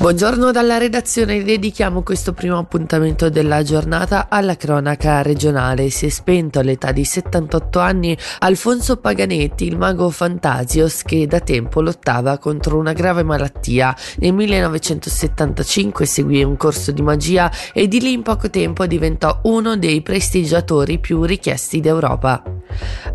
Buongiorno dalla redazione, dedichiamo questo primo appuntamento della giornata alla cronaca regionale. Si è spento all'età di 78 anni Alfonso Paganetti, il mago Fantasios che da tempo lottava contro una grave malattia. Nel 1975 seguì un corso di magia e di lì in poco tempo diventò uno dei prestigiatori più richiesti d'Europa.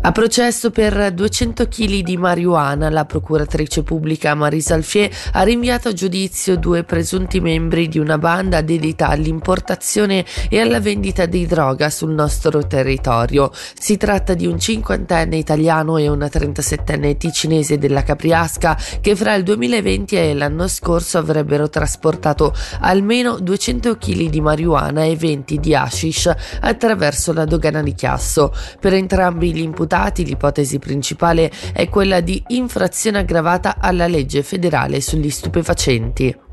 A processo per 200 kg di marijuana, la procuratrice pubblica Marisa Alfier ha rinviato a giudizio due presunti membri di una banda dedita all'importazione e alla vendita di droga sul nostro territorio. Si tratta di un cinquantenne italiano e una 37enne ticinese della Capriasca che fra il 2020 e l'anno scorso avrebbero trasportato almeno 200 kg di marijuana e 20 di hashish attraverso la dogana di Chiasso. Per entrambi gli imputati l'ipotesi principale è quella di infrazione aggravata alla legge federale sugli stupefacenti.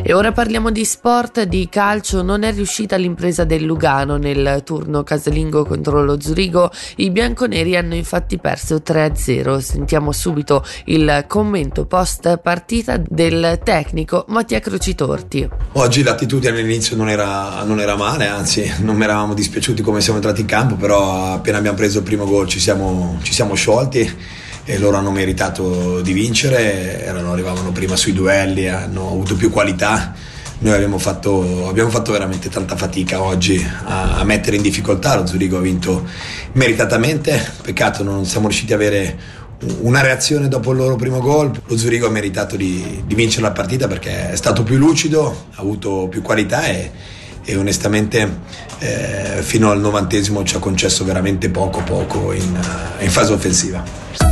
E ora parliamo di sport, di calcio. Non è riuscita l'impresa del Lugano nel turno casalingo contro lo Zurigo. I bianconeri hanno infatti perso 3-0. Sentiamo subito il commento post partita del tecnico Mattia Crocitorti. Oggi l'attitudine all'inizio non era, non era male, anzi non mi eravamo dispiaciuti come siamo entrati in campo, però appena abbiamo preso il primo gol ci siamo, ci siamo sciolti e loro hanno meritato di vincere, erano, arrivavano prima sui duelli, hanno avuto più qualità. Noi abbiamo fatto, abbiamo fatto veramente tanta fatica oggi a, a, mettere in difficoltà, lo Zurigo ha vinto meritatamente, peccato non siamo riusciti ad avere una reazione dopo il loro primo gol. Lo Zurigo ha meritato di, di vincere la partita perché è stato più lucido, ha avuto più qualità e, e onestamente eh, fino al novantesimo ci ha concesso veramente poco poco in, in fase offensiva.